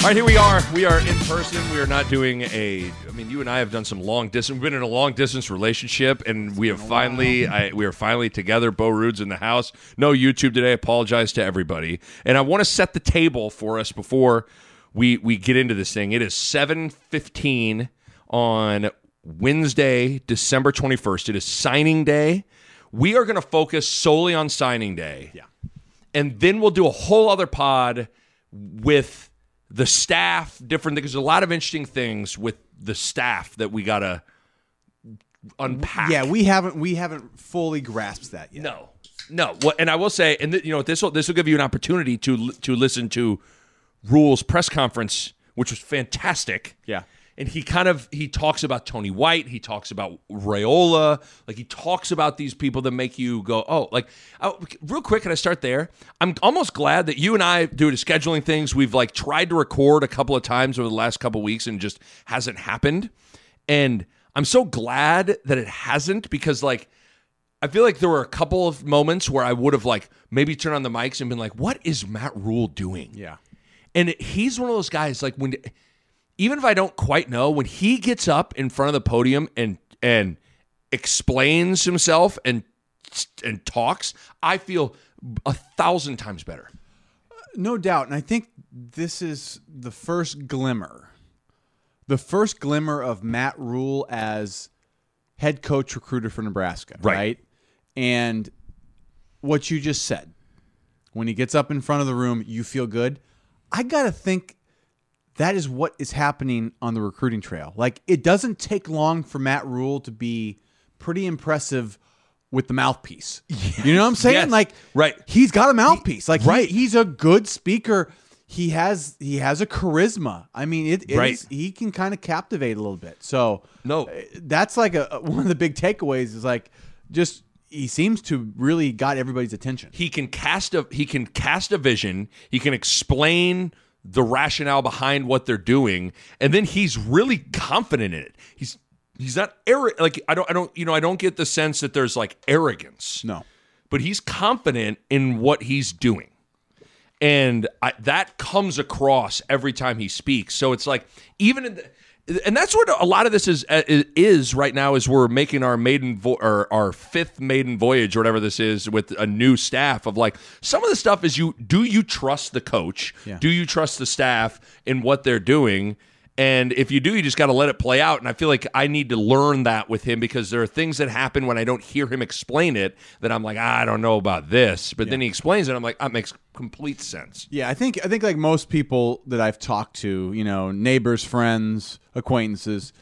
All right, here we are. We are in person. We are not doing a. I mean, you and I have done some long distance. We've been in a long distance relationship, and we have finally. I, we are finally together. Bo Ruud's in the house. No YouTube today. I apologize to everybody, and I want to set the table for us before we we get into this thing. It is seven fifteen on Wednesday, December twenty first. It is signing day. We are going to focus solely on signing day. Yeah. and then we'll do a whole other pod with the staff, different things. There's a lot of interesting things with the staff that we gotta unpack. Yeah, we haven't we haven't fully grasped that yet. no, no. Well, and I will say, and th- you know, this will this will give you an opportunity to to listen to Rhule's press conference, which was fantastic. Yeah. And he kind of he talks about Tony White. He talks about Raiola. Like he talks about these people that make you go, oh, like oh, real quick. Can I start there? I'm almost glad that you and I, due to scheduling things, we've like tried to record a couple of times over the last couple of weeks and just hasn't happened. And I'm so glad that it hasn't because like I feel like there were a couple of moments where I would have like maybe turned on the mics and been like, what is Matt Rhule doing? Yeah. And he's one of those guys like when even if I don't quite know, when he gets up in front of the podium and and explains himself and and talks, I feel a thousand times better. No doubt. And I think this is the first glimmer. The first glimmer of Matt Rhule as head coach recruiter for Nebraska. Right. Right. And what you just said. When he gets up in front of the room, you feel good. I gotta think that is what is happening on the recruiting trail. Like it doesn't take long for Matt Rhule to be pretty impressive with the mouthpiece. You know what I'm saying? Yes. Like Right. he's got a mouthpiece. Like Right. he, he's a good speaker. He has he has a charisma. I mean, it, it Right. is- he can kind of captivate a little bit. So No. uh, that's like a one of the big takeaways is like just he seems to really got everybody's attention. He can cast a he can cast a vision. He can explain the rationale behind what they're doing, and then he's really confident in it. He's he's not arrogant. Like I don't I don't you know I don't get the sense that there's like arrogance. No. but he's confident in what he's doing. And I, that comes across every time he speaks. So it's like, even in the, and that's what a lot of this is uh, is right now is we're making our maiden vo- or our fifth maiden voyage or whatever this is with a new staff of like some of the stuff is you do you trust the coach Yeah. do you trust the staff in what they're doing and if you do, you just got to let it play out. And I feel like I need to learn that with him because there are things that happen when I don't hear him explain it that I'm like, ah, I don't know about this. But then he explains it. I'm like, that makes complete sense. Yeah, I think I think like most people that I've talked to, you know, neighbors, friends, acquaintances,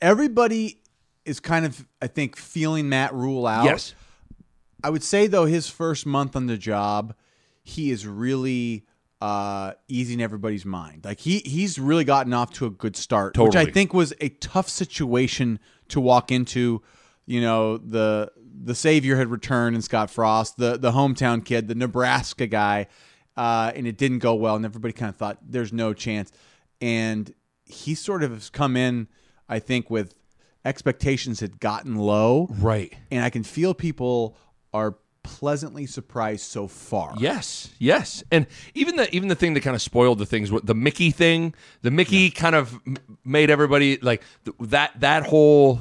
everybody is kind of I think feeling Matt Rhule out. Yes. I would say though his first month on the job, he is really uh, easing everybody's mind. Like he he's really gotten off to a good start, which I think was a tough situation to walk into. You know the the savior had returned in Scott Frost, the the hometown kid, the Nebraska guy, uh, and it didn't go well, and everybody kind of thought there's no chance. And he sort of has come in, I think, with expectations had gotten low, Right. and I can feel people are pleasantly surprised so far. Yes, yes, and even the even the thing that kind of spoiled the things, the Mickey thing, the Mickey kind of made everybody like th- that that whole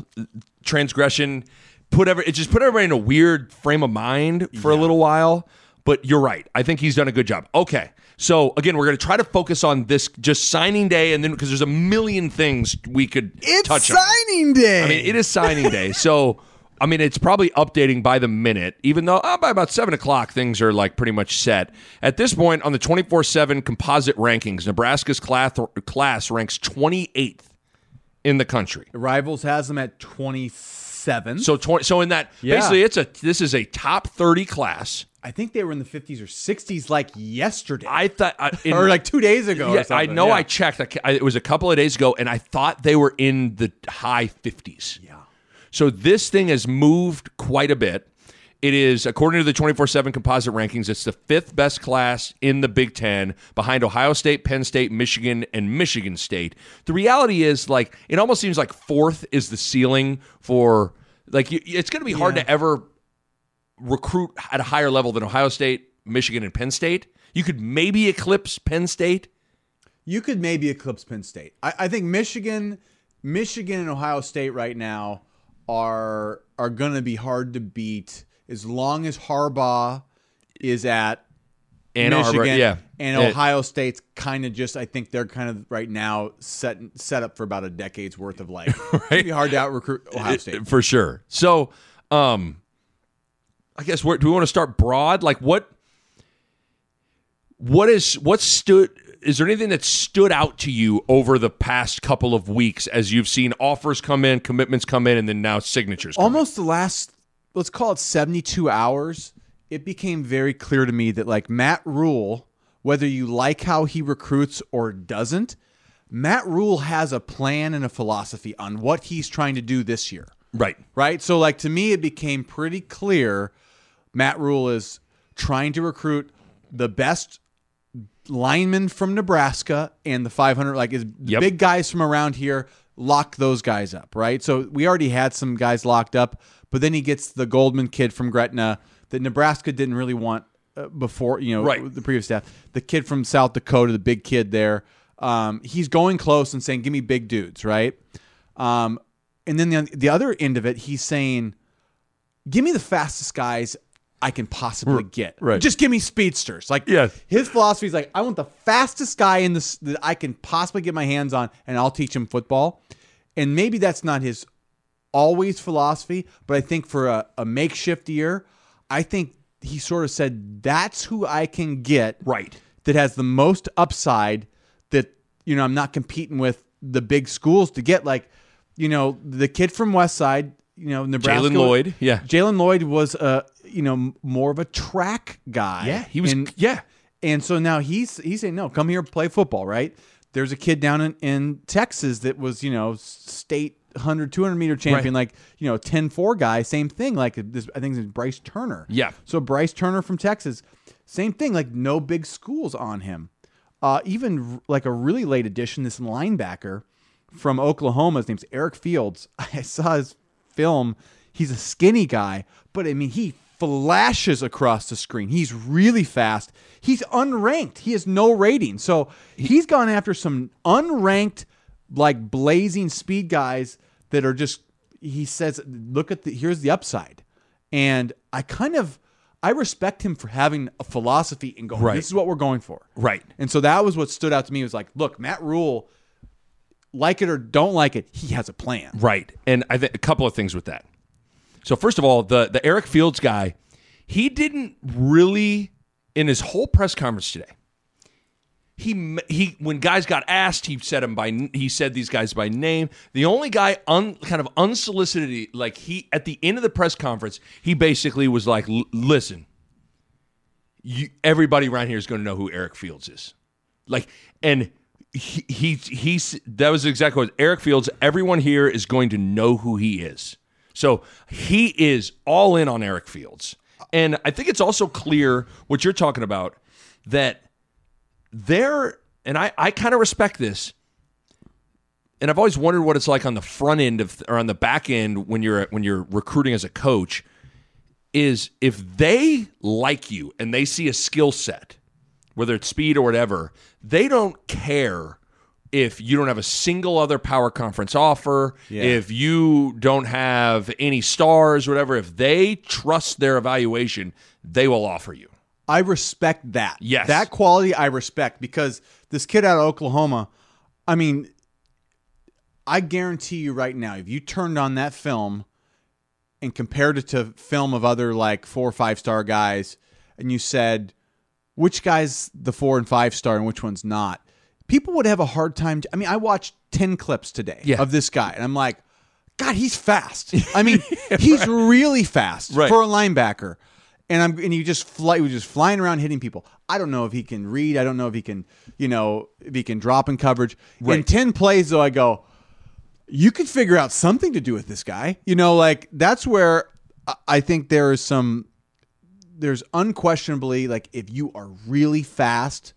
transgression put every it just put everybody in a weird frame of mind for a little while. But you're right. I think he's done a good job. Okay. So again, we're going to try to focus on this just signing day, and then because there's a million things we could It's touch on. signing day. I mean, it is signing day. So, I mean, it's probably updating by the minute, even though uh, by about 7 o'clock, things are like pretty much set. At this point, on the 24 7 composite rankings, Nebraska's class, class ranks 28th in the country. Rivals has them at 27. So twenty. So in that, Yeah. basically, it's a this is a top thirty class. I think they were in the 50s or 60s like yesterday. I thought, I, in- or like two days ago. yeah, I know. Yeah. I checked. I- it was a couple of days ago, and I thought they were in the high fifties. Yeah. So this thing has moved quite a bit. It is, according to the 24 7 composite rankings, it's the fifth best class in the Big Ten behind Ohio State, Penn State, Michigan, and Michigan State. The reality is, like, it almost seems like fourth is the ceiling for, like, it's going to be hard Yeah. to ever recruit at a higher level than Ohio State, Michigan, and Penn State. You could maybe eclipse Penn State. You could maybe eclipse Penn State. I, I think Michigan, Michigan and Ohio State right now are are going to be hard to beat as long as Harbaugh is at Ann Arbor, Michigan yeah. and Uh, Ohio State's kind of just. I think they're kind of right now set set up for about a decade's worth of like. It's gonna be hard to out recruit Ohio State. for sure. So, um, I guess where do we want to start broad? Like what? What is what stood? Is there anything that stood out to you over the past couple of weeks as you've seen offers come in, commitments come in, and then now signatures? Come in? almost the last let's call it 72 hours it became very clear to me that like matt rhule whether you like how he recruits or doesn't matt rhule has a plan and a philosophy on what he's trying to do this year Right. right so like to me it became pretty clear matt rhule is trying to recruit the best linemen from nebraska and the 500 like is Yep. big guys from around here lock those guys up right so we already had some guys locked up but then he gets the goldman kid from gretna that nebraska didn't really want uh, before you know Right. the previous staff the kid from south dakota the big kid there um, he's going close and saying give me big dudes right um, and then the, the other end of it he's saying give me the fastest guys I can possibly get. right. Just give me speedsters. Like Yes. his philosophy is like I want the fastest guy in this that I can possibly get my hands on, and I'll teach him football. And maybe that's not his always philosophy, but I think for a, a makeshift year, I think he sort of said that's who I can get Right. that has the most upside that you know I'm not competing with the big schools to get like you know the kid from West Side you know Nebraska Jalen Lloyd, yeah. Jalen Lloyd was a you know more of a track guy Yeah, he was. and, yeah. and so now he's he's saying no come here play football right there's a kid down in, in Texas that was you know state 100 200 meter champion Right. like you know 10-4 guy same thing like this I think it's Bryce Turner Yeah. so Bryce Turner from Texas, same thing. Like no big schools on him. Uh, even like a really late addition, this linebacker from Oklahoma. His name's Eric Fields. I saw his film. He's a skinny guy, but I mean he flashes across the screen. He's really fast. He's unranked. He has no rating. So he's gone after some unranked, like blazing speed guys that are just. He says, "Look at the here's the upside." And I kind of I respect him for having a philosophy and going, Right. this is what we're going for. Right. And so that was what stood out to me was like, look, Matt Rhule, like it or don't like it, he has a plan. Right. And I think a couple of things with that. So first of all, the the Eric Fields guy, he didn't really in his whole press conference today. He he when guys got asked, he said him by he said these guys by name. The only guy un, kind of unsolicited like he at the end of the press conference, he basically was like, "Listen, you, everybody around here is going to know who Eric Fields is." Like, and he, he he's that was exactly what Eric Fields. Everyone here is going to know who he is. So he is all in on Eric Fields, and I think it's also clear what you're talking about that there. And I I kind of respect this. And I've always wondered what it's like on the front end of or on the back end when you're when you're recruiting as a coach is if they like you and they see a skill set, whether it's speed or whatever, they don't care if you don't have a single other power conference offer, if you don't have any stars, whatever. If they trust their evaluation, they will offer you. I respect that. Yes. That quality I respect because this kid out of Oklahoma, I mean, I guarantee you right now, if you turned on that film and compared it to film of other like four or five star guys, and you said which guy's the four and five star and which one's not, people would have a hard time. I mean, I watched ten clips today Yeah. of this guy, and I'm like, God, he's fast. I mean, he's really fast Right. for a linebacker. And I'm and he just fly he was just flying around hitting people. I don't know if he can read. I don't know if he can, you know, if he can drop in coverage. In 10 plays though, I go, you could figure out something to do with this guy. You know, like that's where I think there is some there's unquestionably like if you are really fast,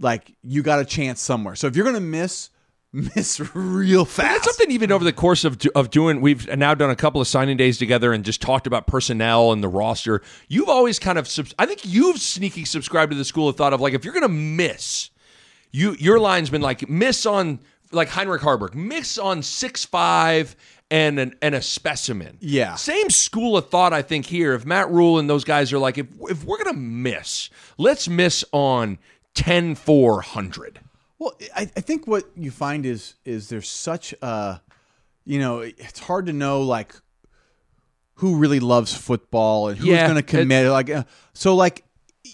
like you got a chance somewhere. So if you're gonna miss, miss real fast. That's something even over the course of of doing. We've now done a couple of signing days together and just talked about personnel and the roster. You've always kind of, I think you've sneaky subscribed to the school of thought of like if you're going to miss, you your line's been like miss on like Heinrich Haarberg, miss on six five and an, and a specimen. Yeah. same school of thought. I think here, if Matt Rhule and those guys are like, if if we're going to miss, let's miss on 10 400. Well, I, I think what you find is is there's such a, you know, it's hard to know like who really loves football and who's Yeah, going to commit. like, uh, so like,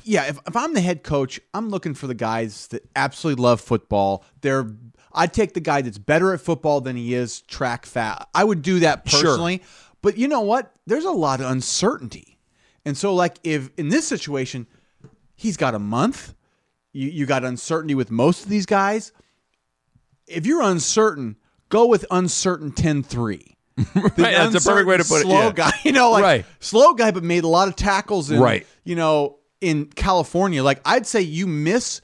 yeah, if, if I'm the head coach, I'm looking for the guys that absolutely love football. They're I'd take the guy that's better at football than he is track fat. I would do that Sure. personally. But you know what? There's a lot of uncertainty. And so like if in this situation, he's got a month, you, you got uncertainty with most of these guys. If you're uncertain, go with uncertain 10 3. Right, that's a perfect way to put it. Slow yeah. guy, you know, like Right. slow guy, but made a lot of tackles. In, Right. You know, in California, like I'd say you miss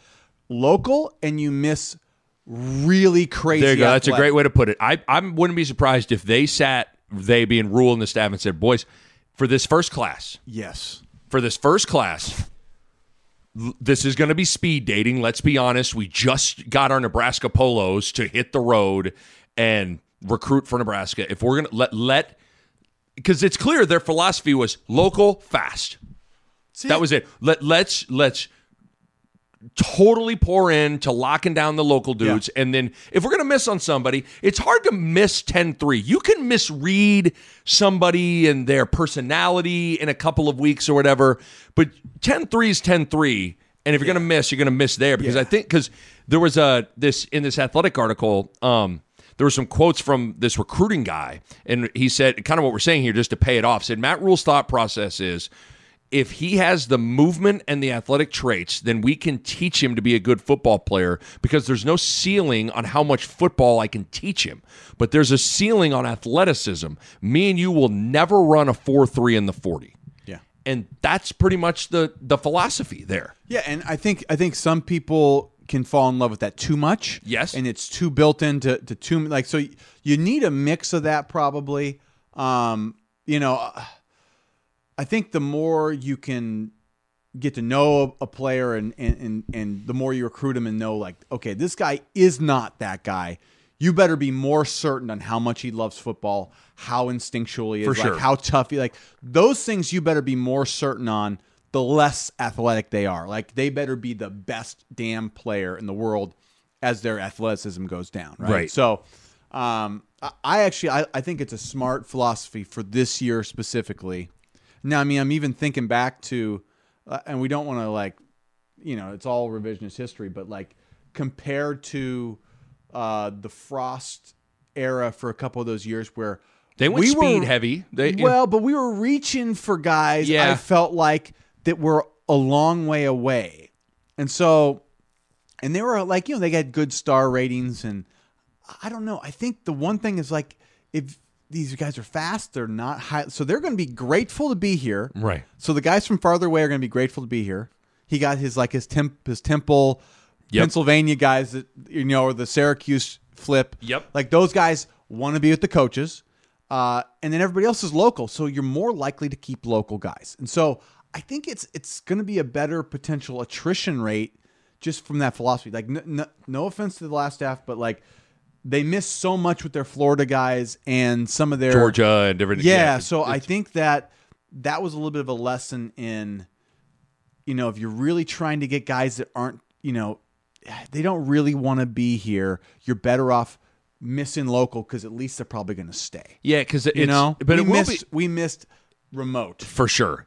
local and you miss really crazy. There you go. That's a great way to put it. I, I wouldn't be surprised if they sat, they being Rhule and the staff, and said, boys, for this first class, Yes. for this first class, this is going to be speed dating. Let's be honest. We just got our Nebraska polos to hit the road and recruit for Nebraska. If we're going to let, let, because it's clear their philosophy was local, fast. That was it. Let let's let's totally pour in to locking down the local dudes. And then if we're going to miss on somebody it's hard to miss 10-3 you can misread somebody and their personality in a couple of weeks or whatever but 10-3 is 10-3 and if you're going to miss you're going to miss there because i think because there was a this in this athletic article um there were some quotes from this recruiting guy, and he said kind of what we're saying here, just to pay it off. Said Matt Rhule's thought process is if he has the movement and the athletic traits, then we can teach him to be a good football player because there's no ceiling on how much football I can teach him. But there's a ceiling on athleticism. Me and you will never run a 4 3 in the 40. Yeah. And that's pretty much the the philosophy there. Yeah, and I think I think some people can fall in love with that too much. Yes. and it's too built into to too like so. You need a mix of that probably. Um, you know, uh, I think the more you can get to know a, player and, and and and the more you recruit him and know like okay this guy is not that guy you better be more certain on how much he loves football how instinctual he is For like sure. how tough he like those things you better be more certain on the less athletic they are like they better be the best damn player in the world as their athleticism goes down right, Right. so um, I- I actually I, I think it's a smart philosophy for this year specifically now, I mean, I'm even thinking back to, uh, and we don't want to like, you know, it's all revisionist history, but like compared to uh, the Frost era for a couple of those years where They went we speed were- heavy. They well, but we were reaching for guys. Yeah. I felt like that were a long way away, and so, and they were like, you know, they got good star ratings, and I don't know. I think the one thing is like if these guys are fast, they're not high, so they're going to be grateful to be here. Right. So the guys from farther away are going to be grateful to be here. He got his like his temp his Temple, Yep. Pennsylvania guys that you know, or the Syracuse flip. Yep. Like those guys want to be with the coaches, uh, and then everybody else is local, so you're more likely to keep local guys. And so I think it's it's going to be a better potential attrition rate just from that philosophy. Like n- n- no offense to the last staff, but like they miss so much with their Florida guys and some of their Georgia and different yeah, so I think that that was a little bit of a lesson in, you know, if you're really trying to get guys that aren't, you know, they don't really want to be here, you're better off missing local because at least they're probably going to stay. yeah, because You know, but we it will missed be we missed remote. for sure.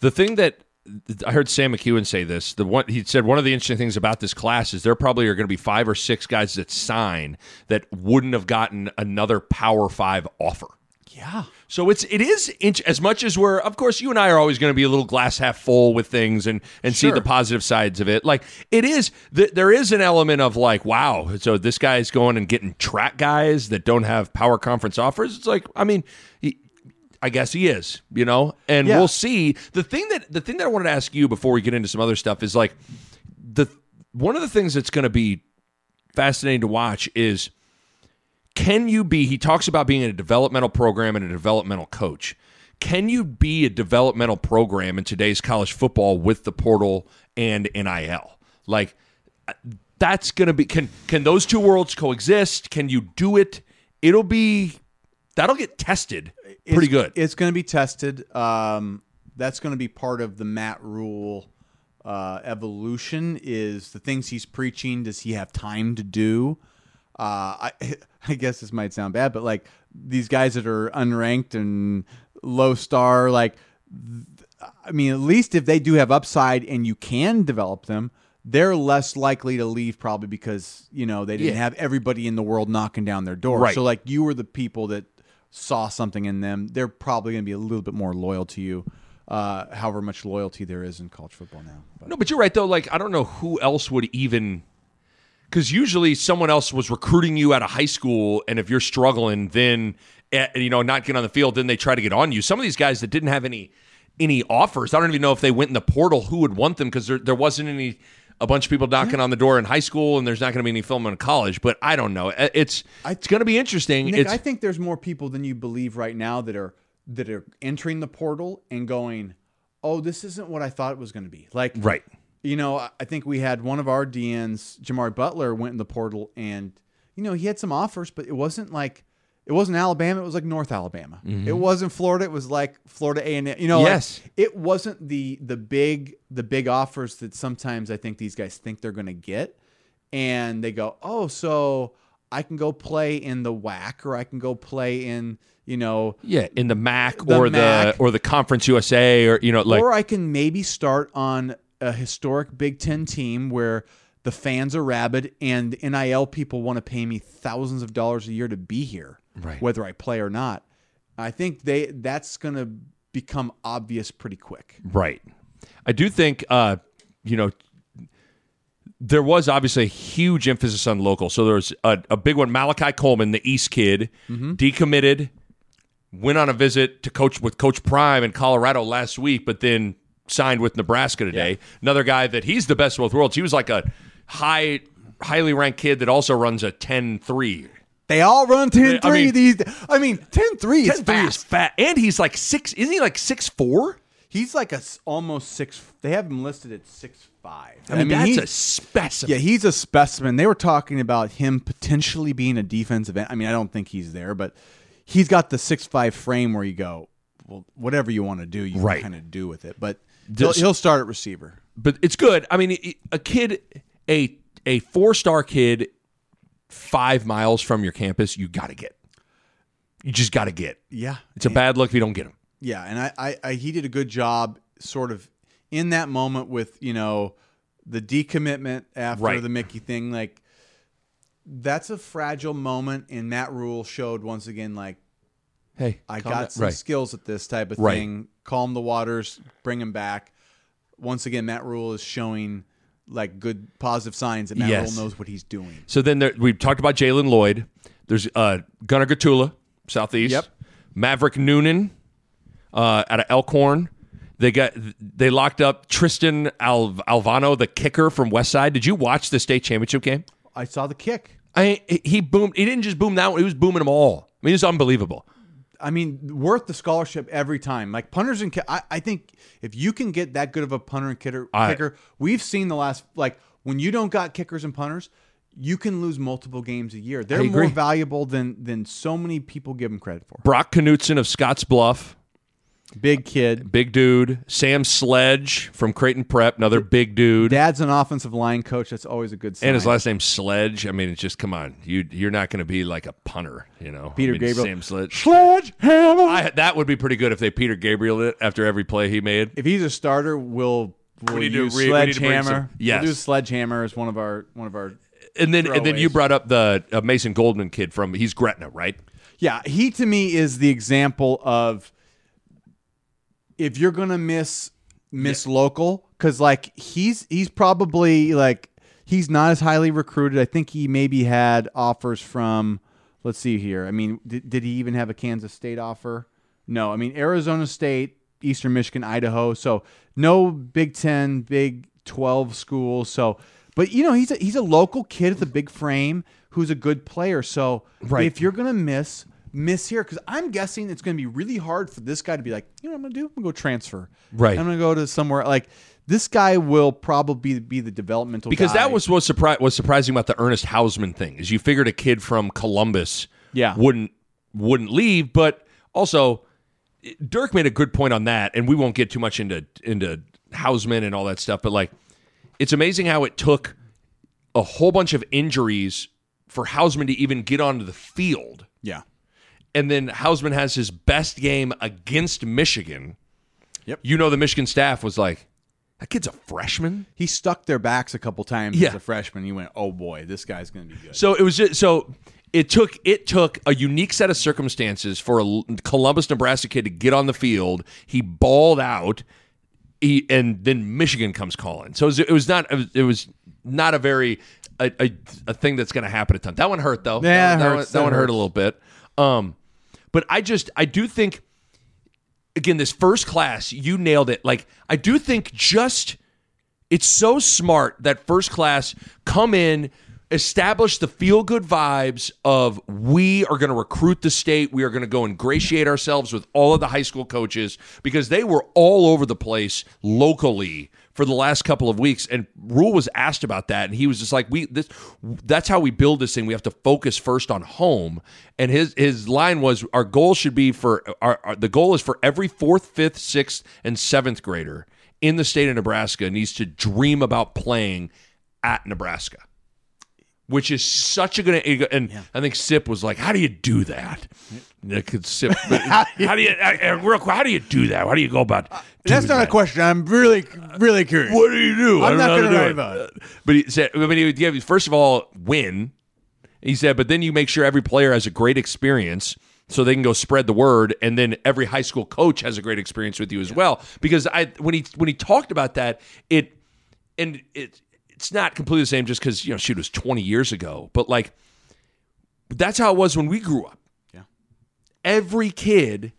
The thing that I heard Sam McKewon say this. The one he said one of the interesting things about this class is there probably are going to be five or six guys that sign that wouldn't have gotten another Power Five offer. Yeah. So it's it is int- as much as we're of course you and I are always going to be a little glass half full with things and and see the positive sides of it. Like it is th- there is an element of like wow, so this guy's going and getting track guys that don't have power conference offers. It's like I mean. I guess he is, you know, and Yeah. we'll see. The thing that the thing that I wanted to ask you before we get into some other stuff is like the one of the things that's going to be fascinating to watch is can you be he talks about being in a developmental program and a developmental coach. Can you be a developmental program in today's college football with the portal and nil like that's gonna be can can those two worlds coexist? Can you do it? It'll be that'll get tested pretty good It's going to be tested. Um, that's going to be part of the Matt Rhule uh, evolution. Is the things he's preaching? Does he have time to do? Uh, I, I guess this might sound bad, but like these guys that are unranked and low star, like I mean, at least if they do have upside and you can develop them, they're less likely to leave probably because you know they didn't Yeah. have everybody in the world knocking down their door. Right. So like you were the people that saw something in them. They're probably going to be a little bit more loyal to you. Uh, however much loyalty there is in college football now. But No, but you're right though. Like I don't know who else would even because usually someone else was recruiting you out of high school, and if you're struggling, then eh, you know not getting on the field, then they try to get on you. Some of these guys that didn't have any any offers, I don't even know if they went in the portal who would want them because there there wasn't any a bunch of people knocking on the door in high school, and there's not going to be any film in college. But I don't know. It's it's going to be interesting. Nick, I think there's more people than you believe right now that are that are entering the portal and going, "Oh, this isn't what I thought it was going to be." Like, right. You know, I- I think we had one of our DNs, Jimari Butler, went in the portal, and you know he had some offers, but it wasn't like it wasn't Alabama. It was like North Alabama. It wasn't Florida. It was like Florida A and M. You know, like, Mm-hmm. Yes. it wasn't the the big the big offers that sometimes I think these guys think they're going to get, and they go, oh, so I can go play in the WAC or I can go play in you know Yeah, in the MAC The or MAC. the or the Conference USA or you know like or I can maybe start on a historic Big Ten team where the fans are rabid and NIL people want to pay me thousands of dollars a year to be here, Right. whether I play or not. I think they that's going to become obvious pretty quick. Right. I do think, uh, you know, there was obviously a huge emphasis on local. So there was a, a big one. Malachi Coleman, the East kid, decommitted, went on a visit to coach with Coach Prime in Colorado last week, but then signed with Nebraska today. Another guy that he's the best of both worlds. He was like a high, highly ranked kid that also runs a 10 3. They all run 10-3 I mean- these I mean 10-3 is 10 3 is fast. fat. And he's like six, isn't he like six four? He's like a almost 6 they have him listed at six five. I mean, that's he's- a specimen. Yeah, he's a specimen. They were talking about him potentially being a defensive end. I mean, I don't think he's there, but he's got the six five frame where you go, well, whatever you want to do, you Right. kind of do with it. But he'll, he'll start at receiver. but it's good. I mean, a kid, a a four star kid, five miles from your campus, you got to get. You just got to get. Yeah, It's a bad look if you don't get him. yeah, and I, I, I he did a good job, sort of in that moment with you know the decommitment after Right. the Mickey thing. Like that's a fragile moment, and Matt Rhule showed once again like Hey, I got some right. skills at this type of Right. thing. Calm the waters, bring him back. once again, Matt Rhule is showing like good positive signs that Matt Yes. Rhule knows what he's doing. So then there, we talked about Jalen Lloyd. There's uh, Gunnar Gottula, Southeast. Yep. Maverick Noonan uh, out of Elkhorn. They got they locked up Tristan Al- Alvano, the kicker from Westside. Did you watch the state championship game? I saw the kick. I he boomed. He didn't just boom that one. He was booming them all. I mean, it's unbelievable. I mean, worth the scholarship every time. Like punters and I, I think if you can get that good of a punter and kicker, I- kicker, we've seen the last like when you don't got kickers and punters, you can lose multiple games a year. They're more valuable than than so many people give them credit for. Brock Knutson of Scotts Bluff, Big kid. big dude. Sam Sledge from Creighton Prep, another big dude. Dad's an offensive line coach. That's always a good sign. And his last name's Sledge. I mean, it's just come on. You you're not going to be like a punter, you know. Peter I mean, Gabriel. Sam Sledge. Sledgehammer. I, that would be pretty good if they Peter Gabriel it after every play he made. if he's a starter, we'll we'll need use re- to bring sledgehammer. some- yes. we'll do sledgehammer as one of our one of our. And then and then you brought up the uh, Mason Goldman kid from he's Gretna, right? Yeah, he to me is the example of if you're gonna miss miss local because like he's he's probably like he's not as highly recruited. I think he maybe had offers from let's see here. I mean, did, did he even have a Kansas State offer? No, I mean Arizona State, Eastern Michigan, Idaho. So no Big Ten, Big Twelve schools. So, but you know he's a, he's a local kid with a big frame who's a good player. So Right. if you're gonna miss, miss here because I'm guessing it's gonna be really hard for this guy to be like, you know, what I'm gonna do. I'm gonna go transfer. Right. I'm gonna go to somewhere like this guy will probably be the developmental Because guy. that was what surpri- was surprising about the Ernest Hausmann thing is you figured a kid from Columbus Yeah. wouldn't wouldn't leave, but also Dirk made a good point on that, and we won't get too much into into Hausmann and all that stuff, but like it's amazing how it took a whole bunch of injuries for Hausmann to even get onto the field. yeah. And then Hausmann has his best game against Michigan. Yep. You know the Michigan staff was like, that kid's a freshman? He stuck their backs a couple times Yeah. as a freshman. He went, oh boy, this guy's gonna be good. So it was just so it took it took a unique set of circumstances for a Columbus, Nebraska kid to get on the field. He balled out, he, and then Michigan comes calling. So it was, it was not it was not a very a, a, a thing that's going to happen a ton. That one hurt though. Yeah, that, that one, That one hurt a little bit. Um, but I just I do think again this first class you nailed it. Like I do think just it's so smart that first class come in establish the feel good vibes of we are going to recruit the state we are going to go ingratiate ourselves with all of the high school coaches because they were all over the place locally for the last couple of weeks and rhule was asked about that and he was just like we this that's how we build this thing we have to focus first on home and his his line was our goal should be for our, our the goal is for every fourth fifth sixth and seventh grader in the state of Nebraska needs to dream about playing at Nebraska, which is such a good. And I think Sip was like, "How do you do that?" Yeah, 'cause Sip, how do you real quick? How do you do that? How do you go about? That's not a question. I'm really, really curious. What do you do? I'm not gonna do write about it. Uh, but he said, I mean, he would give first of all win. He said, but then you make sure every player has a great experience so they can go spread the word, and then every high school coach has a great experience with you as well. Because I when he when he talked about that, it and it it's not completely the same just because you know shoot it was twenty years ago, but like that's how it was when we grew up. Yeah. Every kid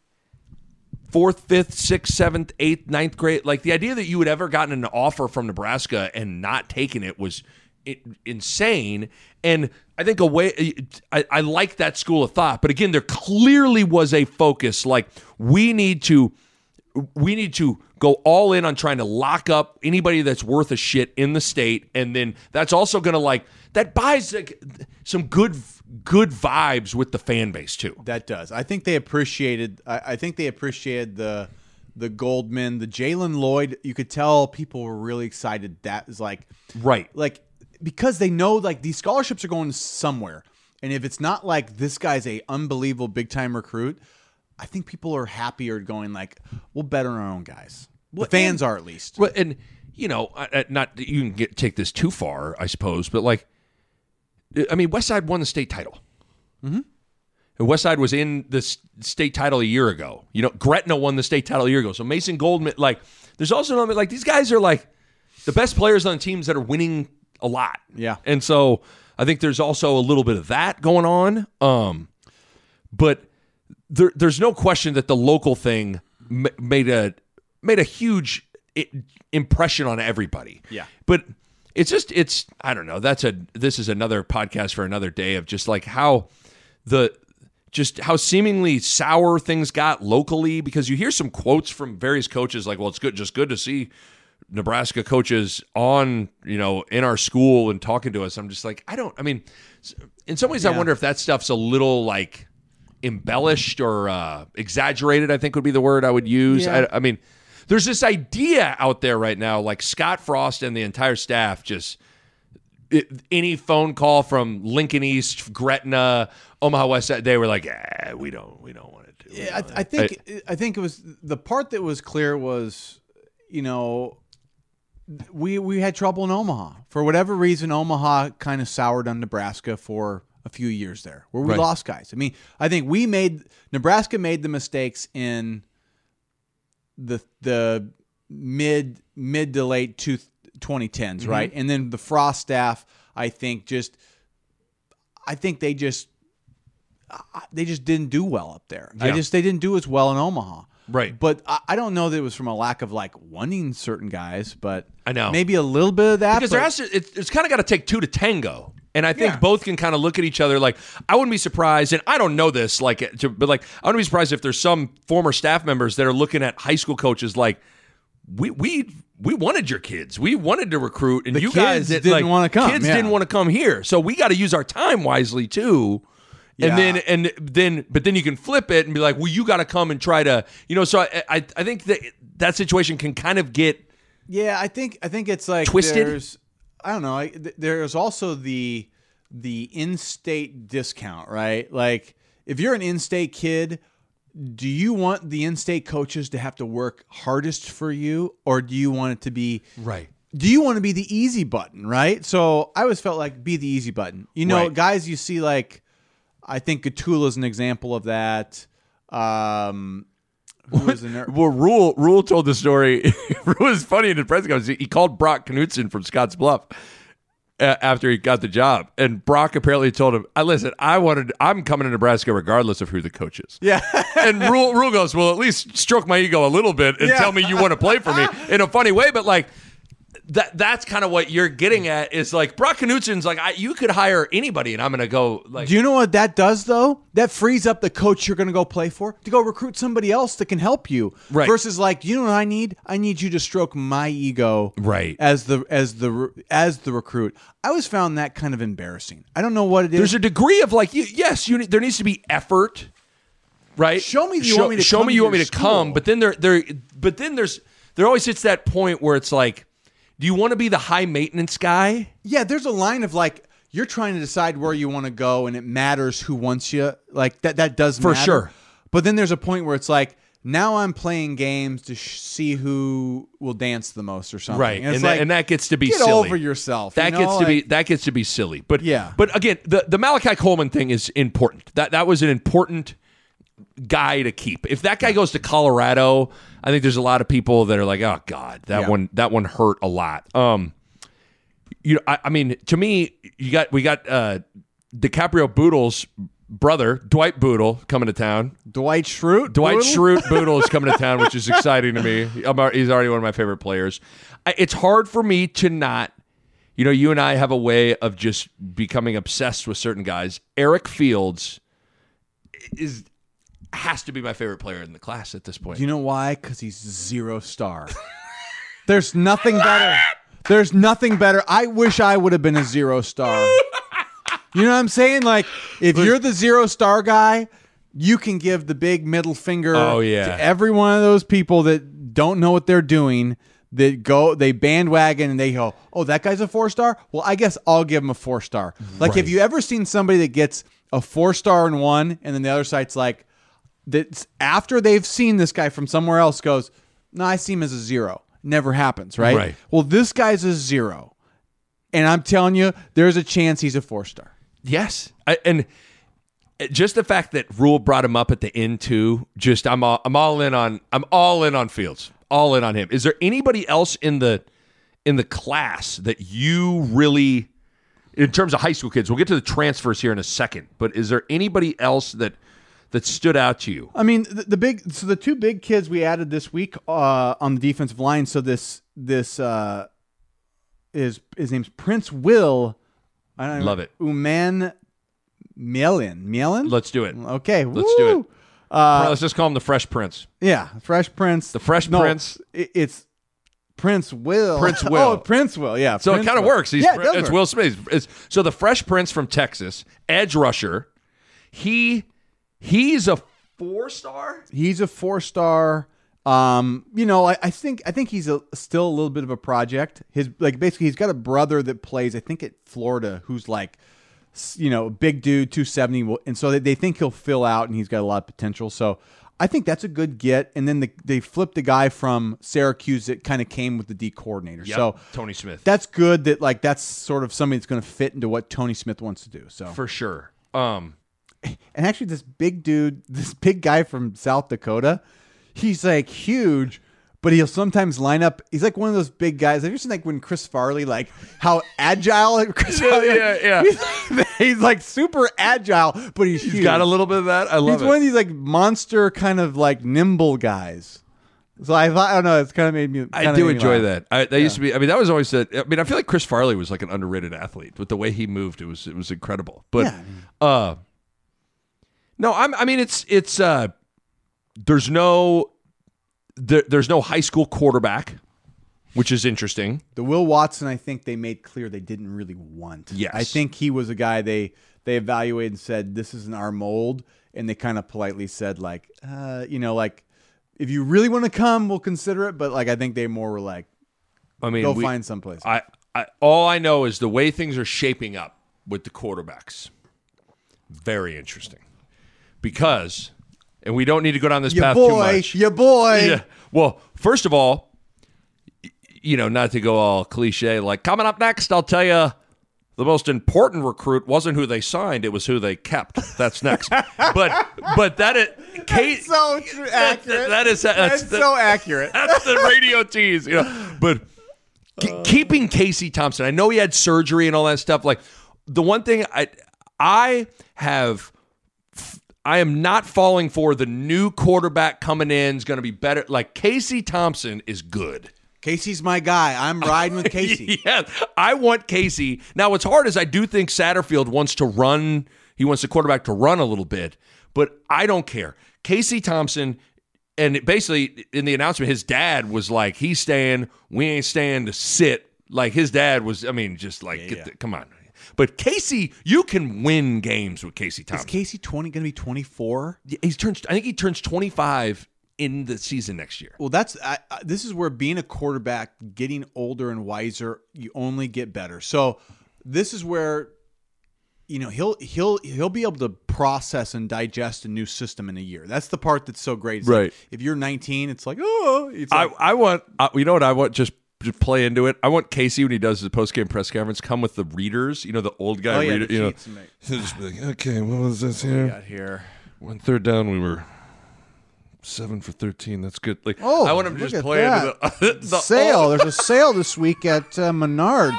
fourth, fifth, sixth, seventh, eighth, ninth grade. Like the idea that you would ever gotten an offer from Nebraska and not taken it was insane. And I think a way I, I like that school of thought, but again, there clearly was a focus. Like we need to we need to go all in on trying to lock up anybody that's worth a shit in the state, and then that's also going to like that buys like, some good good vibes with the fan base too. That does. I think they appreciated. I, I think they appreciated the the Goldman, the Jalen Lloyd. You could tell people were really excited. That is like Right. like because they know like these scholarships are going somewhere, and if it's not like this guy's a unbelievable big time recruit, I think people are happier going like we'll bet on our own guys. The fans are at least. Well, and you know, not you can get take this too far, I suppose, but like, I mean, West Side won the state title. Mm-hmm. And Westside was in the state title a year ago. You know, Gretna won the state title a year ago. So Mason Goldman, like, there's also an element like these guys are like the best players on teams that are winning a lot. Yeah. And so I think there's also a little bit of that going on. Um, but there, there's no question that the local thing m- made a made a huge i- impression on everybody. Yeah. But it's just it's I don't know. That's a this is another podcast for another day of just like how the just how seemingly sour things got locally because you hear some quotes from various coaches like, well, it's good just good to see Nebraska coaches on, you know, in our school and talking to us. I'm just like, I don't I mean, in some ways I wonder if that stuff's a little like embellished or uh, exaggerated, I think would be the word I would use. Yeah. I, I mean, there's this idea out there right now, like Scott Frost and the entire staff just it, any phone call from Lincoln East, Gretna, Omaha West, they were like, eh, we don't, we don't want to do. it." Yeah, I, I think I, think it was the part that was clear was, you know, we we had trouble in Omaha for whatever reason. Omaha kind of soured on Nebraska for a few years there, where we Right. lost guys. I mean, I think we made Nebraska made the mistakes in the the mid mid to late two, 2010s, Mm-hmm. right? And then the Frost staff, I think just I think they just they just didn't do well up there. I just they didn't do as well in Omaha. Right. But I, I don't know that it was from a lack of like wanting certain guys, but I know. maybe a little bit of that. because there but- has to, it, it's kind of got to take two to tango. And I think Yeah. both can kind of look at each other like I wouldn't be surprised, and I don't know this, like, to, but like I wouldn't be surprised if there's some former staff members that are looking at high school coaches like we we we wanted your kids, we wanted to recruit, and The you guys kids that, didn't like, wanna come, Kids yeah. didn't want to come here, so we got to use our time wisely too. Yeah. And then and then but then you can flip it and be like, well, you got to come and try to, you know. So I I, I think that that situation can kind of get Yeah, I think I think it's like Twisted? There's, I don't know. I, th- there's also the the in-state discount, right? Like if you're an in-state kid, do you want the in-state coaches to have to work hardest for you, or do you want it to be right. do you want to be the easy button, right? So I always felt like be the easy button. You know, Right. guys you see like I think Gottula is an example of that. Um who was in there? Well, Rhule Rhule told the story. it was funny in the press conference. He called Brock Knutson from Scotts Bluff uh, after he got the job, and Brock apparently told him, "I listen. I wanted. I'm coming to Nebraska regardless of who the coach is." Yeah. and Rhule Rhule goes, "Well, at least stroke my ego a little bit and Yeah. tell me you want to play for me in a funny way." But like. That that's kind of what you're getting at is like Brock Knutson's like I, you could hire anybody and I'm gonna go like Do you know what that does though? That frees up the coach you're going to go play for to go recruit somebody else that can help you. Right. Versus like, you know what I need? I need you to stroke my ego. Right. As the as the as the recruit. I always found that kind of embarrassing. I don't know what it is. there's a degree of like yes you there needs to be effort right Show me you show, want me to show come me to you want your me to come but then there there but then there's there always hits that point where it's like do you want to be the high maintenance guy Yeah, there's a line of like you're trying to decide where you want to go, and it matters who wants you. Like that, that does For matter. sure. But then there's a point where it's like now I'm playing games to sh- see who will dance the most or something. right And, and, that, like, and that gets to be get silly over yourself. you that know? gets to be that gets to be silly but Yeah. but again the the Malachi Coleman thing is important that that was an important guy to keep if that guy goes to Colorado I think there's a lot of people that are like oh god that Yeah. one that one hurt a lot um you know, I, I mean, to me, you got we got uh, Dicaprio Bootle's brother, Dwight Bootle, coming to town. Dwight Schrute. Dwight? Schrute Boodle is coming to town, which is exciting to me. I'm, al- he's already one of my favorite players. I, it's hard for me to not, you know, you and I have a way of just becoming obsessed with certain guys. Eric Fields is has to be my favorite player in the class at this point. You know why? Because he's zero star. There's nothing better. There's nothing better. I wish I would have been a zero star. You know what I'm saying? Like, if you're the zero star guy, you can give the big middle finger Oh, yeah. to every one of those people that don't know what they're doing. That go, they bandwagon and they go, "Oh, that guy's a four star. Well, I guess I'll give him a four star." Like, have you ever seen somebody that gets a four star in one, and then the other side's like, that's after they've seen this guy from somewhere else goes, no, I see him as a zero. Never happens, right? Right. Well, this guy's a zero. And I'm telling you, there's a chance he's a four star. Yes, I, and just the fact that Rhule brought him up at the end too. Just I'm all, I'm all in on I'm all in on Fields. All in on him. Is there anybody else in the in the class that you really in terms of high school kids? We'll get to the transfers here in a second. But is there anybody else that that stood out to you? I mean, the, the big so the two big kids we added this week uh, on the defensive line. So this this uh, is his name's Prince Will. I don't Love it. Uman Mielin. Mielin. Let's do it. Okay, Let's do it. Uh, Let's just call him the Fresh Prince. yeah, Fresh Prince. The Fresh No, Prince. i- It's Prince Will. Prince Will. oh, Prince Will. Yeah. So Prince it kind of works. He's yeah, it it's work. Will Smith. It's, so the Fresh Prince from Texas, edge rusher. He he's a four star. He's a four star. Um, you know, I, I think I think he's a, still a little bit of a project. His like basically he's got a brother that plays I think at Florida who's like you know big dude 270 and so they, they think he'll fill out and he's got a lot of potential. So I think that's a good get. And then the, they flipped the guy from Syracuse that kind of came with the D coordinator. So Tony Smith that's good that like that's sort of somebody that's going to fit into what Tony Smith wants to do. So for sure. Um, and actually, this big dude, this big guy from South Dakota, he's like huge, but he'll sometimes line up. He's like one of those big guys. Have you seen like when Chris Farley, like how agile Chris Yeah, Farley? yeah, yeah. He's, he's like super agile, but he's, he's got a little bit of that. I love He's it. He's one of these like monster kind of like nimble guys. So I thought I don't know. It's kind of made me. I do me enjoy laugh. that. I, that used to be. I mean, that was always. A, I mean, I feel like Chris Farley was like an underrated athlete with the way he moved. It was it was incredible. But Yeah. uh, no, I'm. I mean, it's it's. uh There's no. There, there's no high school quarterback, which is interesting. The Will Watson, I think they made clear they didn't really want. Yes. I think he was a guy they they evaluated and said this isn't our mold, and they kind of politely said like, uh, you know, like if you really want to come, we'll consider it. But like, I think they more were like, I mean, go we- find someplace. I, I all I know is the way things are shaping up with the quarterbacks. Very interesting, because, and we don't need to go down this your path too boy, much. your boy. Yeah. Well, first of all, you know, not to go all cliche, like coming up next, I'll tell you the most important recruit wasn't who they signed; it was who they kept. That's next. but but that is Kate. so true, accurate. that is that's, That's the- so accurate. that's the radio tease, you know. But ke- uh. keeping Casey Thompson, I know he had surgery and all that stuff. Like the one thing I I have. I am not falling for the new quarterback coming in is going to be better. Like Casey Thompson is good. Casey's my guy. I'm riding with Casey. yeah, I want Casey. Now, what's hard is I do think Satterfield wants to run. He wants the quarterback to run a little bit, but I don't care. Casey Thompson, and basically in the announcement, his dad was like, "He's staying. We ain't staying to sit." Like his dad was. I mean, just like, get the- come on. But Casey, you can win games with Casey Is Casey twenty going to be twenty four? He's turns. I think he turns twenty five in the season next year. Well, that's I, I, this is where being a quarterback, getting older and wiser, you only get better. So this is where you know he'll he'll he'll be able to process and digest a new system in a year. That's the part that's so great. It's like, Right. if you're 19, it's like oh, it's I, like, I want uh, you know what I want just to play into it. I want Casey when he does his post game press conference come with the readers, you know, the old guy oh yeah, reader, the you know. cheats and make- He'll just be like, okay, what was this here? got here. One third down, we were seven for thirteen. That's good. Like, Oh, I want him to just play into the, the sale. old- There's a sale this week at uh, Menards.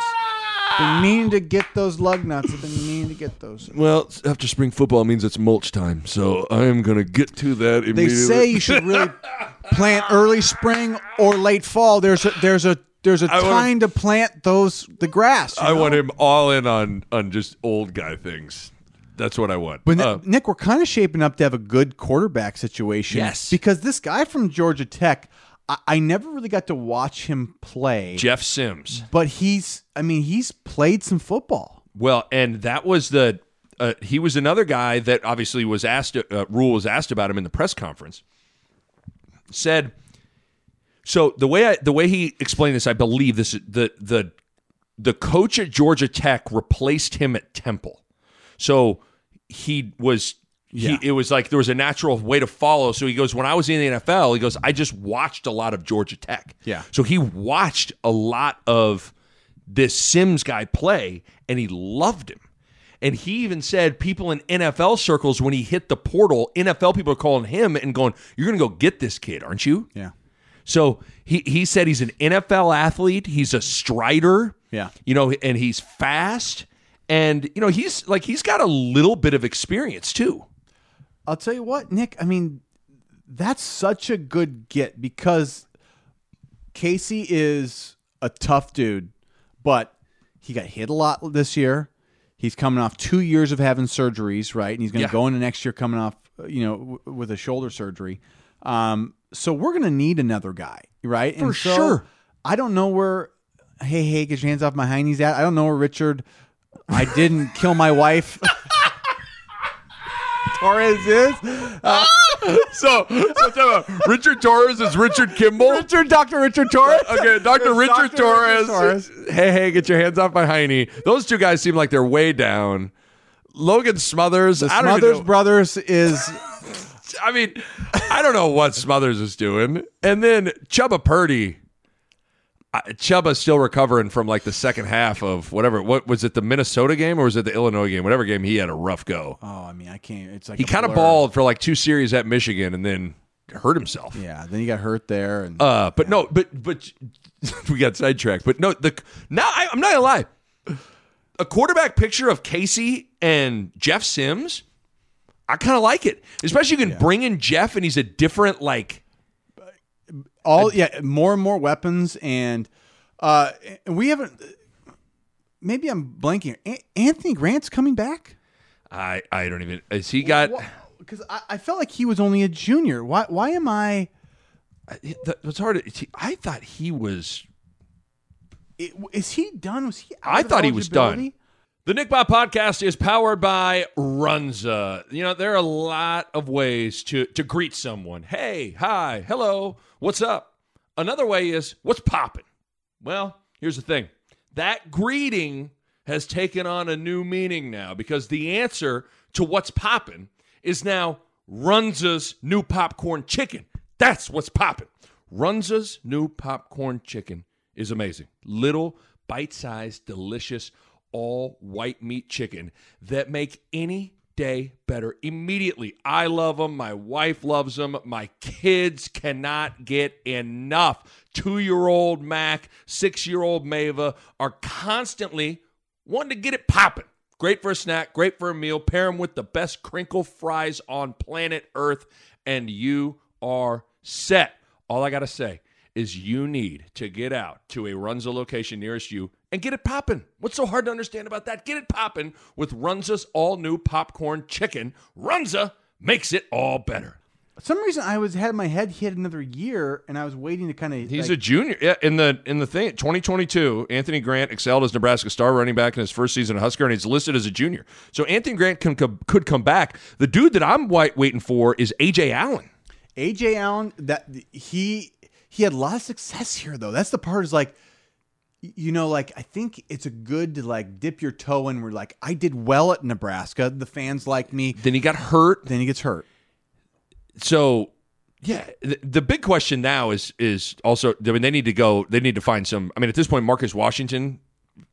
Been meaning to get those lug nuts. I've been meaning to get those. well, after spring football means it's mulch time, so I am going to get to that They say you should really plant early spring or late fall. There's a there's a there's a I time to plant those the grass. I know? want him all in on on just old guy things. That's what I want. But Uh, Nick, we're kind of shaping up to have a good quarterback situation. Yes. because this guy from Georgia Tech, I, I never really got to watch him play. Jeff Sims. but he's, I mean, he's played some football. Well, and that was the uh, he was another guy that obviously was asked. Uh, Rhule was asked about him in the press conference. Said so the way I, the way he explained this, I believe this the the the coach at Georgia Tech replaced him at Temple, so he was. He, it was like there was a natural way to follow. So he goes, when I was in the NFL, he goes, I just watched a lot of Georgia Tech. Yeah. So he watched a lot of this Sims guy play and he loved him. And he even said people in NFL circles when he hit the portal, NFL people are calling him and going, "You're going to go get this kid, aren't you?" Yeah. So he he said he's an NFL athlete. He's a strider. Yeah. You know, and he's fast. And you know, he's like he's got a little bit of experience too. I'll tell you what, Nick. I mean, that's such a good get because Casey is a tough dude, but he got hit a lot this year. He's coming off two years of having surgeries, right? And he's going to Yeah. go into next year coming off, you know, w- with a shoulder surgery. Um, so we're going to need another guy, right? For and so sure. I don't know where. Hey, hey, get your hands off my heinies at. I don't know where Richard. I didn't kill my wife. Torres is. Uh, So, so Richard Torres is Richard Kimball. Richard, Dr. Richard Torres. Okay, Dr. Richard Dr. Torres. Torres. Hey, hey, get your hands off my hiney. Those two guys seem like they're way down. Logan Smothers. The I don't Smothers Brothers is I mean, I don't know what Smothers is doing. And then Chubba Purdy. Chubba's still recovering from like the second half of whatever. What was it? The Minnesota game or was it the Illinois game? Whatever game he had a rough go. Oh, I mean, I can't. It's like He kind of balled for like two series at Michigan and then hurt himself. Yeah, then he got hurt there, and Uh, but no, but but we got sidetracked. But no, the now I, I'm not gonna lie. A quarterback picture of Casey and Jeff Sims, I kind of like it. Especially you can bring in Jeff and he's a different like. all yeah, more and more weapons, and uh, we haven't. Maybe I'm blanking. A- Anthony Grant's coming back I I don't even. Is he got? because I, I felt like he was only a junior. Why? Why am I? Was hard. to- I thought he was. i- Is he done? Was he? out I of thought he was done. The Nick Bahe podcast is powered by Runza. You know, there are a lot of ways to, to greet someone. Hey, hi, hello, what's up? Another way is, what's popping? Well, here's the thing that greeting has taken on a new meaning now because the answer to what's popping is now Runza's new popcorn chicken. That's what's popping. Runza's new popcorn chicken is amazing. Little, bite sized, delicious, all white meat chicken that make any day better immediately. I love them. My wife loves them. My kids cannot get enough. Two year old Mac, six year old Mava are constantly wanting to get it popping. Great for a snack, great for a meal. Pair them with the best crinkle fries on planet Earth, and you are set. All I got to say is you need to get out to a Runza location nearest you and get it popping. What's so hard to understand about that? Get it popping with Runza's all new popcorn chicken. Runza makes it all better. For some reason I was had my head hit another year, and I was waiting to kind of. He's a junior. Yeah, in the in the thing, 2022, Anthony Grant excelled as Nebraska star running back in his first season at Husker, and he's listed as a junior. So Anthony Grant can, could come back. The dude that I'm white waiting for is Ajay Allen. Ajay Allen. That he he had a lot of success here, though. That's the part is like. You know, like I think it's a good to like dip your toe in. We're like I did well at Nebraska, the fans like me. Then he got hurt. Then he gets hurt. So yeah, the, the big question now is is also. I mean, they need to go. They need to find some. I mean, at this point, Marcus Washington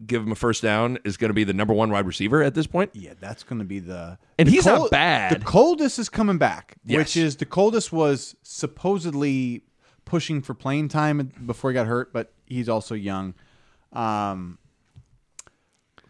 give him a first down is going to be the number one wide receiver at this point. Yeah, that's going to be the. And the he's not bad. Decoldest is coming back, Yes. which is Decoldest was supposedly pushing for playing time before he got hurt, but he's also young. Um,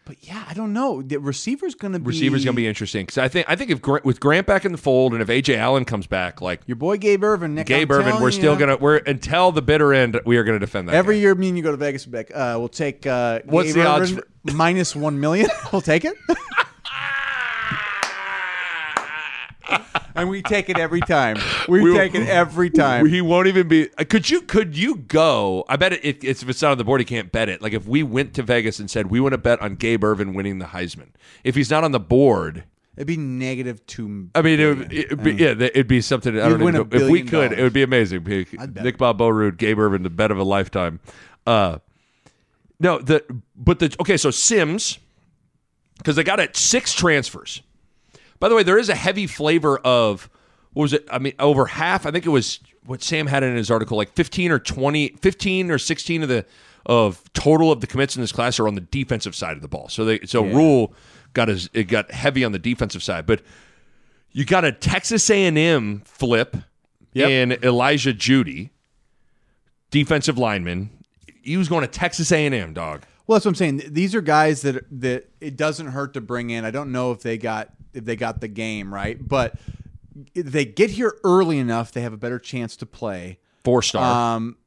but yeah, I don't know. The receiver's going to be Receiver's going to be interesting because I think I think if Grant, with Grant back in the fold and if Ajay Allen comes back, like your boy Gabe Ervin. Nick, Gabe I'm Ervin, we're you, still gonna we're until the bitter end. We are gonna defend that. Every guy. year, me and you go to Vegas. Beck, uh, we'll take uh, What's Gabe the odds Ervin minus one million. we'll take it, and we take it every time. We, We- take it every time. He won't even be. uh, Could you? Could you go? I bet it, it, it's if it's not on the board, he can't bet it. Like if we went to Vegas and said we want to bet on Gabe Ervin winning the Heisman. If he's not on the board, It'd be negative two. I mean, it would, it'd be, yeah, it'd be something. I don't win even a know. If we could, it would be amazing. Nick Bahe Borude, Gabe Ervin, the bet of a lifetime. Uh, no, the but the okay. So Sims, because they got it six transfers. By the way, there is a heavy flavor of what was it? I mean, over half. I think it was what Sam had in his article, like fifteen or 20, 15 or sixteen of the of total of the commits in this class are on the defensive side of the ball. So they so Rhule got his it got heavy on the defensive side, but you got a Texas A&M flip Yep. in Elijah Jeudy, defensive lineman. He was going to Texas A&M, dog. Well, that's what I'm saying. These are guys that that it doesn't hurt to bring in. I don't know if they got if they got the game right, but they get here early enough, they have a better chance to play. Four star. Um,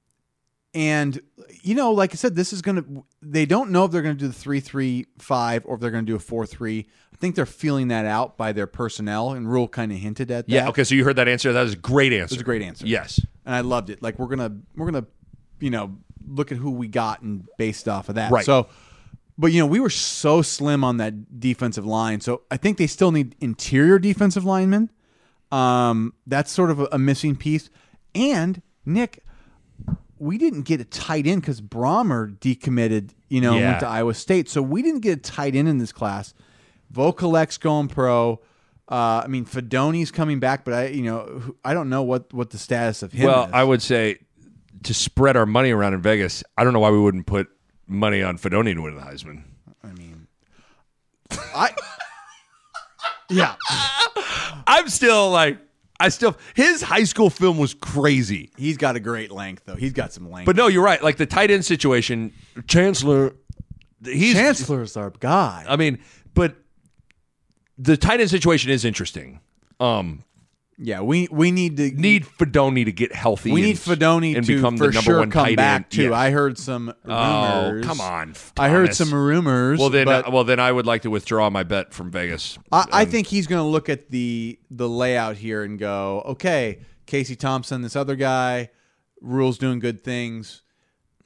and you know, like I said, this is gonna. They don't know if they're gonna do the three three five or if they're gonna do a four three. I think they're feeling that out by their personnel, and Rhule kind of hinted at that. yeah, okay, so you heard that answer. That was a great answer. it was a great answer. Yes. and I loved it. Like we're gonna we're gonna you know look at who we got and based off of that. Right. So, but you know we were so slim on that defensive line, so I think they still need interior defensive linemen. Um, that's sort of a, a missing piece. And Nick, we didn't get a tight end because Brahmer decommitted. You know, Yeah. went to Iowa State, so we didn't get a tight end in this class. Vokolek's going pro. Uh, I mean, Fidone's coming back, but I, you know, I don't know what what the status of him Well, is. I would say to spread our money around in Vegas, I don't know why we wouldn't put money on Fidone to win the Heisman. I mean, I, yeah, I'm still like, I still, his high school film was crazy. he's got a great length though. He's got some length. But no, you're right. Like the tight end situation, Chancellor, he's, Chancellor's our guy. I mean, but the tight end situation is interesting. Um, yeah, we we need to need Fidone to get healthy. we and, need Fidone and to become for the number sure one come tight back end. too. Yes. I heard some oh, rumors. come on. I heard some rumors. Well then, but well then, I would like to withdraw my bet from Vegas. I, I Um, think he's going to look at the the layout here and go, okay, Casey Thompson, this other guy, Rhule's doing good things.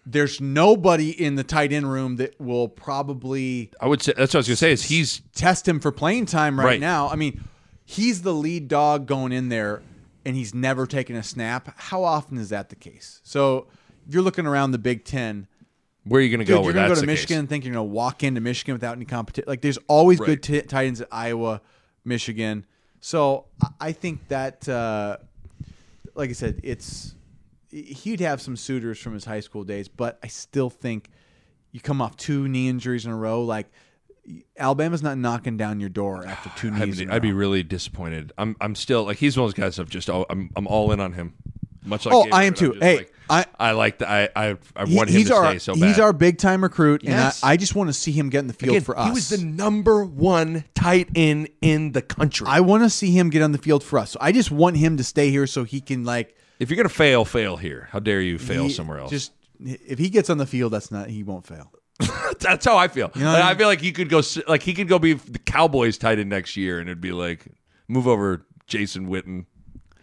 There's nobody in the tight end room that will probably I would say that's what I was gonna say. Is he's test him for playing time right, Right. now. I mean, he's the lead dog going in there, and he's never taken a snap. How often is that the case? So if you're looking around the Big Ten, where are you gonna dude, go? you're going to go to Michigan and think you're going to walk into Michigan without any competition. Like, there's always Right. good t- tight ends at Iowa, Michigan. So I- I think that, uh, like I said, it's he'd have some suitors from his high school days, but I still think you come off two knee injuries in a row. Like Alabama's not knocking down your door after two I'd be, in a I'd be really disappointed. I'm I'm still like he's one of those guys. I've just all, I'm I'm all in on him. Much like Oh, Gabriel, I am too. Hey, like, I- I like the, I I I He- want him he's to our stay so bad. he's our big time recruit, Yes. and I, I just want to see him get in the field Again, for us. He was the number one tight end in the country. I want to see him get on the field for us. So I just want him to stay here so he can like if you're gonna fail, fail here. How dare you fail he- somewhere else? Just if he gets on the field, that's not he won't fail. That's how I feel. know Like, I I feel like he could go like he could go be the Cowboys tight end next year, and it'd be like move over Jason Witten,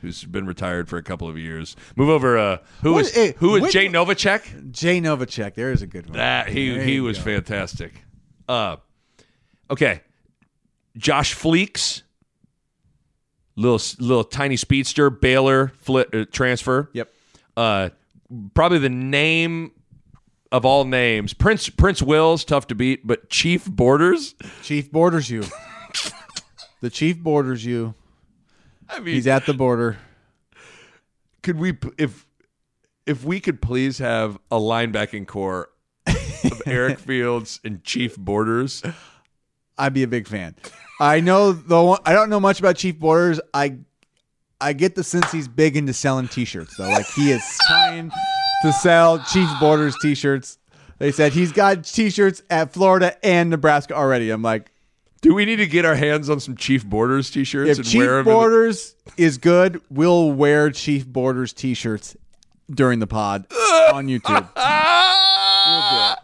who's been retired for a couple of years. Move over uh who What- is hey, who is Jay Novacek? Jay Novacek, there is a good one. That he There he was go. fantastic. Uh, okay, Josh Fleeks, little little tiny speedster, Baylor fli uh, transfer. Yep. Uh, probably the name of all names. Prince Prince Wills, tough to beat, but Chief Borders. Chief borders you. the chief borders you. I mean, He's at the border. could we if if we could please have a linebacking core of Eric Fields and Chief Borders? I'd be a big fan. I know though I don't know much about Chief Borders. I I get the sense he's big into selling T-shirts though. Like he is trying to sell Chief Borders T-shirts. They said he's got T-shirts at Florida and Nebraska already. I'm like, Do we need to get our hands on some Chief Borders t-shirts if and Chief wear them? in the- Borders is good, we'll wear Chief Borders T-shirts during the pod on YouTube.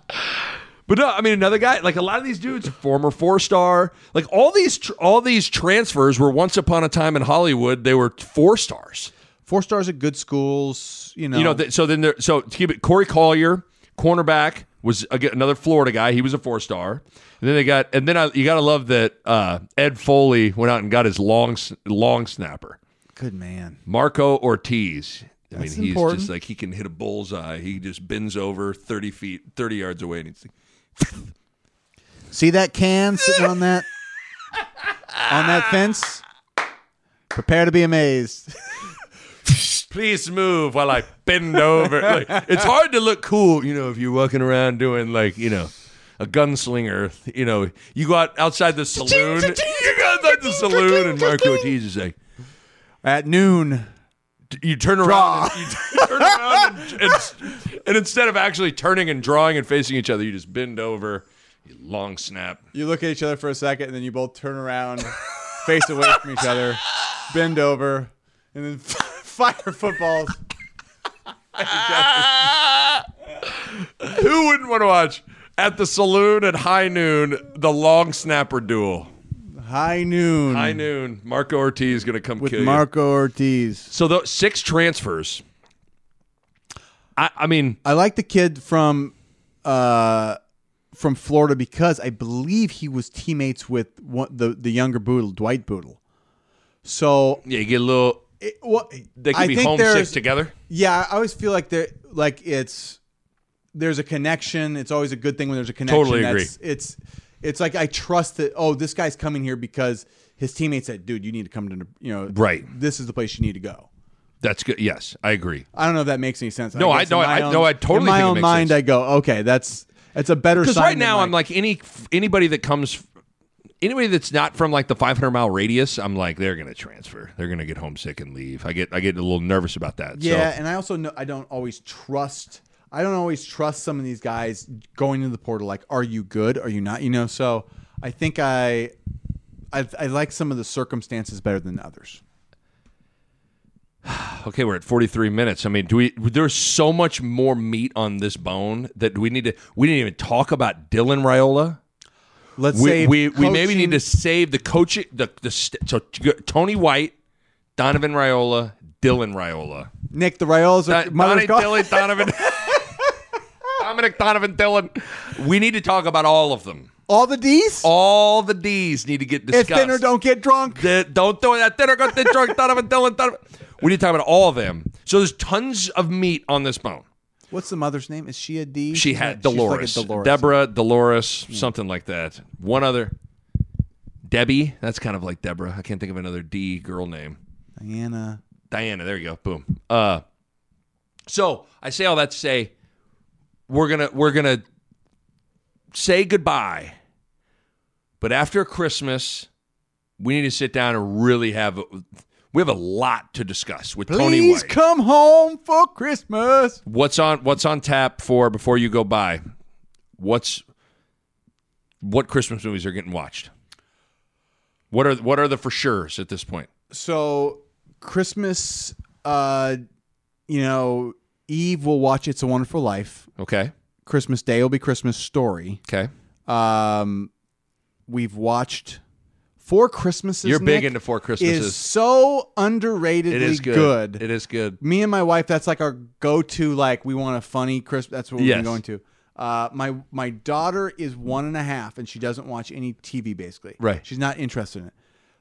But no, I mean another guy. Like a lot of these dudes, former four star. Like all these, tr- all these transfers were once upon a time in Hollywood. They were four stars. Four stars at good schools, you know. You know. Th- so then there. So to keep it, Corey Collier, cornerback, was again, another Florida guy. He was a four star. And then they got, and then I, you got to love that uh, Ed Foley went out and got his long, long snapper, good man. Marco Ortiz. I That's mean, he's important. just like he can hit a bullseye. He just bends over thirty feet, thirty yards away, and he's like, See that can sitting on that on that fence? Prepare to be amazed. please move while I bend over. Like, it's hard to look cool, you know, if you're walking around doing like, you know, a gunslinger. You know, you go out outside the saloon. you go outside the saloon, and Marco Ortiz is like, At noon, you turn around, and, you turn around, and, and, and instead of actually turning and drawing and facing each other, you just bend over, you long snap. you look at each other for a second, and then you both turn around, face away from each other, bend over, and then fire footballs. Who wouldn't want to watch at the saloon at high noon the long snapper duel? High noon. High noon, Marco Ortiz is going to come with kill you. Marco Ortiz. So the six transfers. I, I mean, I like the kid from uh, from Florida because I believe he was teammates with one, the the younger Bootle, Dwight Bootle. So yeah, you get a little. It, well, They could I be think homesick together. Yeah, I always feel like there, like it's there's a connection. It's always a good thing when there's a connection. Totally agree. That's, it's it's like I trust that. Oh, this guy's coming here because his teammate said, "Dude, you need to come to you know Right. This is the place you need to go." That's good. Yes, I agree. I don't know if that makes any sense. No, I guess know- I- own- no, I totally In my think it own makes mind, sense. I go, okay, that's that's a better. Because right now I'm like any anybody that comes, anybody that's not from like the 500 mile radius, I'm like they're gonna transfer. They're gonna get homesick and leave. I get I get a little nervous about that. Yeah, So, and I also know I don't always trust. I don't always trust some of these guys going into the portal. Like, are you good? Are you not? You know. So I think I, I, I like some of the circumstances better than others. okay, we're at 43 minutes. I mean, do we? There's so much more meat on this bone that we need to. We didn't even talk about Dylan Raiola. Let's We we, we maybe need to save the coaching. The the so Tony White, Donovan Raiola, Dylan Raiola. Nick the Raiolas. Are, Don- Donnie. Dylan, Donovan. Dominic, Donovan, Dylan. We need to talk about all of them. All the D's. All the D's need to get if discussed. dinner don't get drunk. The- don't do that. Dinner got the drunk. Donovan, Dylan, Donovan. We need to talk about all of them. So there's tons of meat on this bone. What's the mother's name? Is she a D? She She's had like- she's like a Dolores, Dolores. Deborah, Dolores, something like that. One other, Debbie. That's kind of like Deborah. I can't think of another D girl name. Diana. Diana. There you go. Boom. Uh, so I say all that to say we're gonna we're gonna say goodbye, but after Christmas, we need to sit down and really have. We have a lot to discuss with Tony Please come home for Christmas. What's on What's on tap for before you go by? What's what Christmas movies are getting watched? What are what are the for sure's at this point? So Christmas, uh, you know, Eve will watch It's a Wonderful Life. Okay, Christmas Day will be Christmas Story. okay. Um, we've watched Four Christmases. You're big Nick, into Four Christmases. Is so underratedly It is good. It is good. Me and my wife, that's like our go-to. Like we want a funny Christmas. That's what we've Yes. been going to. Uh, my my daughter is one and a half, and she doesn't watch any TV. Basically, Right. She's not interested in it.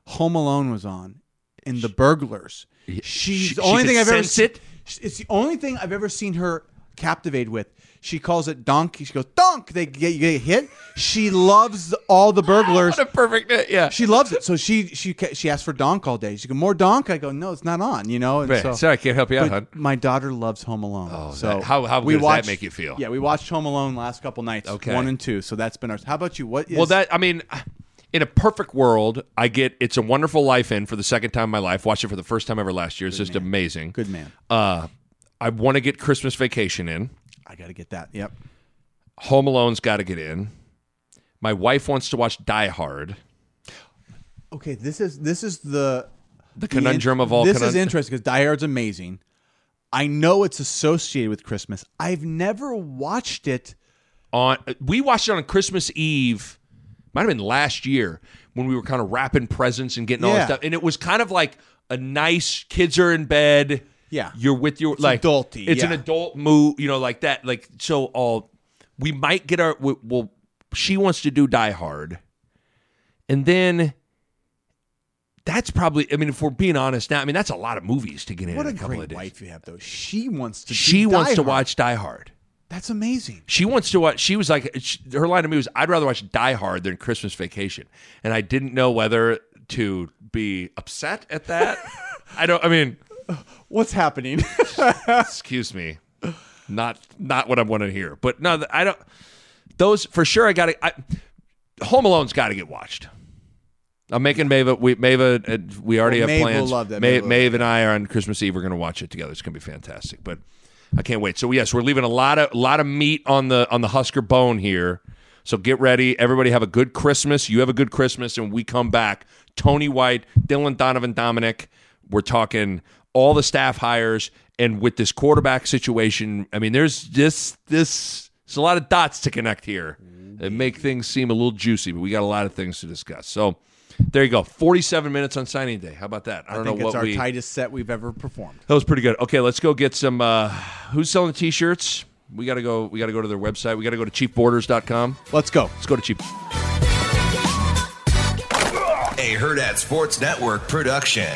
Home Alone was on, and The Burglars. She's she- the only she thing I've ever seen. it? It's the only thing I've ever seen her captivated with. She calls it donk. She goes donk. They get you get hit. She loves all the burglars. What a perfect hit. yeah. She loves it. So she she she asked for donk all day. She go more donk. I go no, it's not on. You know. And Right. so, Sorry, I can't help you out, hon. my daughter loves Home Alone. Oh, so that- how- how we good does that make you feel? Yeah, we watched Home Alone last couple nights. Okay. one and two. So that's been ours. How about you? What is Well, that I mean, in a perfect world, I get "It's a Wonderful Life" in for the second time in my life. Watched it for the first time ever last year. It's just amazing. good man? Uh, I want to get Christmas Vacation in. I got to get that. Yep. Home Alone's got to get in. My wife wants to watch Die Hard. Okay, this is this is the The conundrum of all. This is interesting because Die Hard's amazing. I know it's associated with Christmas. I've never watched it. on we watched it on Christmas Eve. Might have been last year when we were kind of wrapping presents and getting all Yeah. that stuff, and it was kind of like a nice. Kids are in bed. Yeah. you're with your like adulty, It's an adult move, you know, like that. Like so, all we might get our. We, well, she wants to do Die Hard, and then. That's probably. I mean, if we're being honest now, I mean that's a lot of movies to get in. What in a a couple of great days. wife you have, though. She wants to. She wants to watch Die Hard. That's amazing. She wants to watch. She was like, she, her line of me was, "I'd rather watch Die Hard than Christmas Vacation," and I didn't know whether to be upset at that. I don't. I mean, What's happening? excuse me, not not what I want to hear. But no, I don't. those for sure. I got to. Home Alone's got to get watched. I'm making Mava. We Mava. uh, We already Well, have Maeve will plans. love that. Ma- Maeve Maeve and I are on Christmas Eve. We're going to watch it together. It's going to be fantastic. But I can't wait. So yes, we're leaving a lot of a lot of meat on the on the Husker bone here. So get ready. Everybody have a good Christmas. You have a good Christmas, and we come back. Tony White, Dylan Donovan, Dominic. We're talking all the staff hires, and with this quarterback situation, I mean, there's this this. There's a lot of dots to connect here that make things seem a little juicy, but we got a lot of things to discuss. So there you go. 47 minutes on signing day. How about that? I I don't think know it's what our we. tightest set we've ever performed. That was pretty good. Okay, let's go get some. Uh, who's selling the t-shirts? We gotta go. We gotta go to their website. We gotta go to cheapborders.com. Let's go. Let's go to cheap. A Hurrdat Sports Network production.